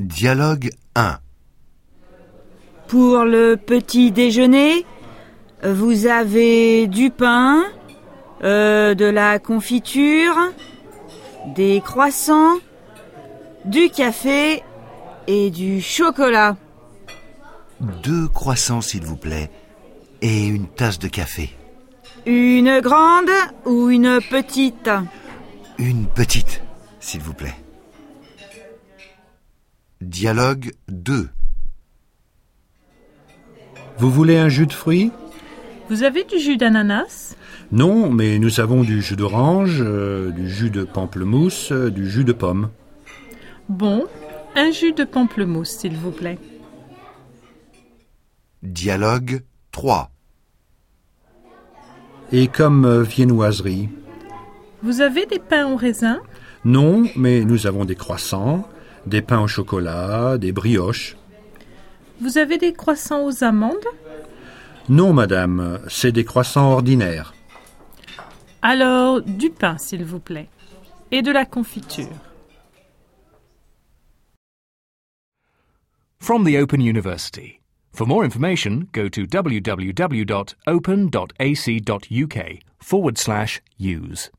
Dialogue 1. Pour le petit déjeuner, vous avez du pain, euh, de la confiture, des croissants, du café et du chocolat. Deux croissants, s'il vous plaît, et une tasse de café. Une grande ou une petite? Une petite, s'il vous plaît. Dialogue 2. Vous voulez un jus de fruits? Vous avez du jus d'ananas? Non, mais nous avons du jus d'orange, euh, du jus de pamplemousse, euh, du jus de pomme. Bon, un jus de pamplemousse, s'il vous plaît. Dialogue 3. Et comme euh, viennoiserie Vous avez des pains au raisin? Non, mais nous avons des croissants, des pains au chocolat, des brioches. Vous avez des croissants aux amandes? Non, madame, c'est des croissants ordinaires. Alors, du pain, s'il vous plaît. Et de la confiture. From the Open University. For more information, go to www.open.ac.uk forward slash use.